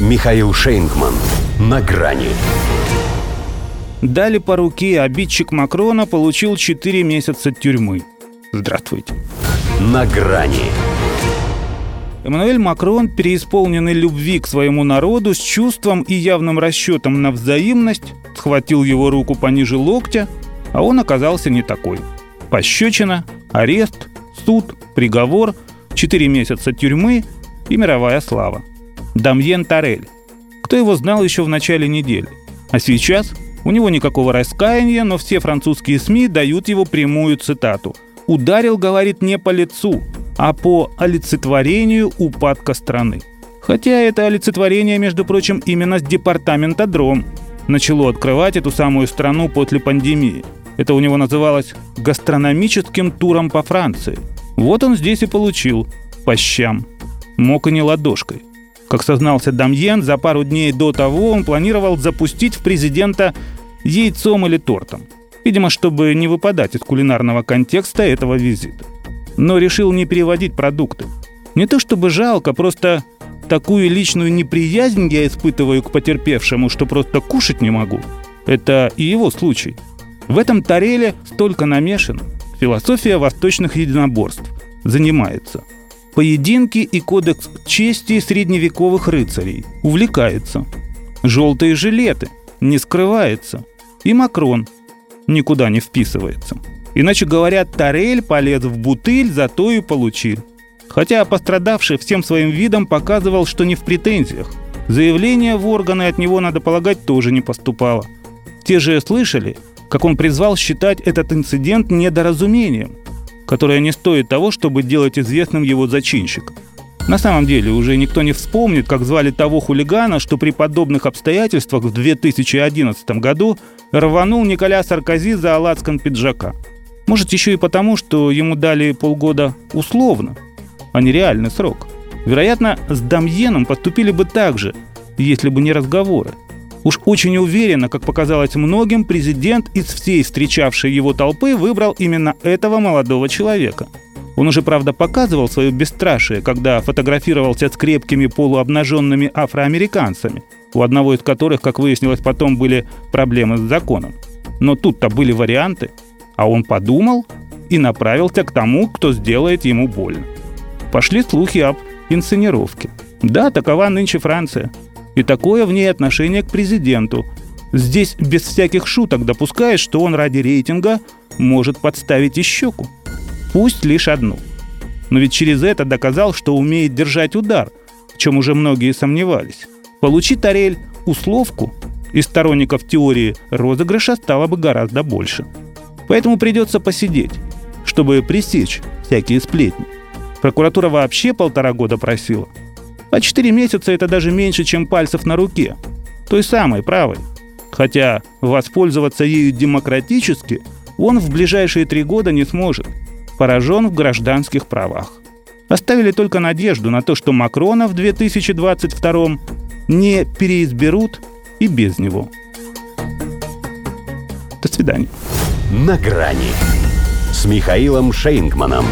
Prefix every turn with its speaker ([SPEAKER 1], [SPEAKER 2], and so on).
[SPEAKER 1] Михаил Шейнгман. На грани.
[SPEAKER 2] Дали по руке, обидчик Макрона получил 4 месяца тюрьмы. Здравствуйте.
[SPEAKER 1] На грани.
[SPEAKER 2] Эммануэль Макрон, переисполненный любви к своему народу, с чувством и явным расчетом на взаимность, схватил его руку пониже локтя, а он оказался не такой. Пощечина, арест, суд, приговор, 4 месяца тюрьмы и мировая слава. Дамьен Тарель. Кто его знал еще в начале недели? А сейчас у него никакого раскаяния, но все французские СМИ дают его прямую цитату. «Ударил, говорит, не по лицу, а по олицетворению упадка страны». Хотя это олицетворение, между прочим, именно с департамента Дром начало открывать эту самую страну после пандемии. Это у него называлось гастрономическим туром по Франции. Вот он здесь и получил по щам. Мог и не ладошкой. Как сознался Дамьен, за пару дней до того он планировал запустить в президента яйцом или тортом. Видимо, чтобы не выпадать из кулинарного контекста этого визита. Но решил не переводить продукты. Не то чтобы жалко, просто такую личную неприязнь я испытываю к потерпевшему, что просто кушать не могу. Это и его случай. В этом тареле столько намешано. Философия восточных единоборств занимается – Поединки и кодекс чести средневековых рыцарей. Увлекается. Желтые жилеты. Не скрывается. И Макрон никуда не вписывается. Иначе говоря, Тарель полез в бутыль, зато и получил. Хотя пострадавший всем своим видом показывал, что не в претензиях. Заявление в органы от него, надо полагать, тоже не поступало. Те же слышали, как он призвал считать этот инцидент недоразумением – которая не стоит того, чтобы делать известным его зачинщика. На самом деле уже никто не вспомнит, как звали того хулигана, что при подобных обстоятельствах в 2011 году рванул Николя Саркози за алацкан пиджака. Может, еще и потому, что ему дали полгода условно, а не реальный срок. Вероятно, с Дамьеном поступили бы так же, если бы не разговоры. Уж очень уверенно, как показалось многим, президент из всей встречавшей его толпы выбрал именно этого молодого человека. Он уже, правда, показывал свое бесстрашие, когда фотографировался с крепкими полуобнаженными афроамериканцами, у одного из которых, как выяснилось потом, были проблемы с законом. Но тут-то были варианты, а он подумал и направился к тому, кто сделает ему больно. Пошли слухи об инсценировке. Да, такова нынче Франция – и такое в ней отношение к президенту. Здесь без всяких шуток допускаешь, что он ради рейтинга может подставить и щеку. Пусть лишь одну. Но ведь через это доказал, что умеет держать удар, в чем уже многие сомневались. Получи Тарель условку, из сторонников теории розыгрыша стало бы гораздо больше. Поэтому придется посидеть, чтобы пресечь всякие сплетни. Прокуратура вообще полтора года просила – а 4 месяца это даже меньше, чем пальцев на руке. Той самой, правой. Хотя воспользоваться ею демократически он в ближайшие три года не сможет. Поражен в гражданских правах. Оставили только надежду на то, что Макрона в 2022 не переизберут и без него. До свидания.
[SPEAKER 1] На грани с Михаилом Шейнгманом.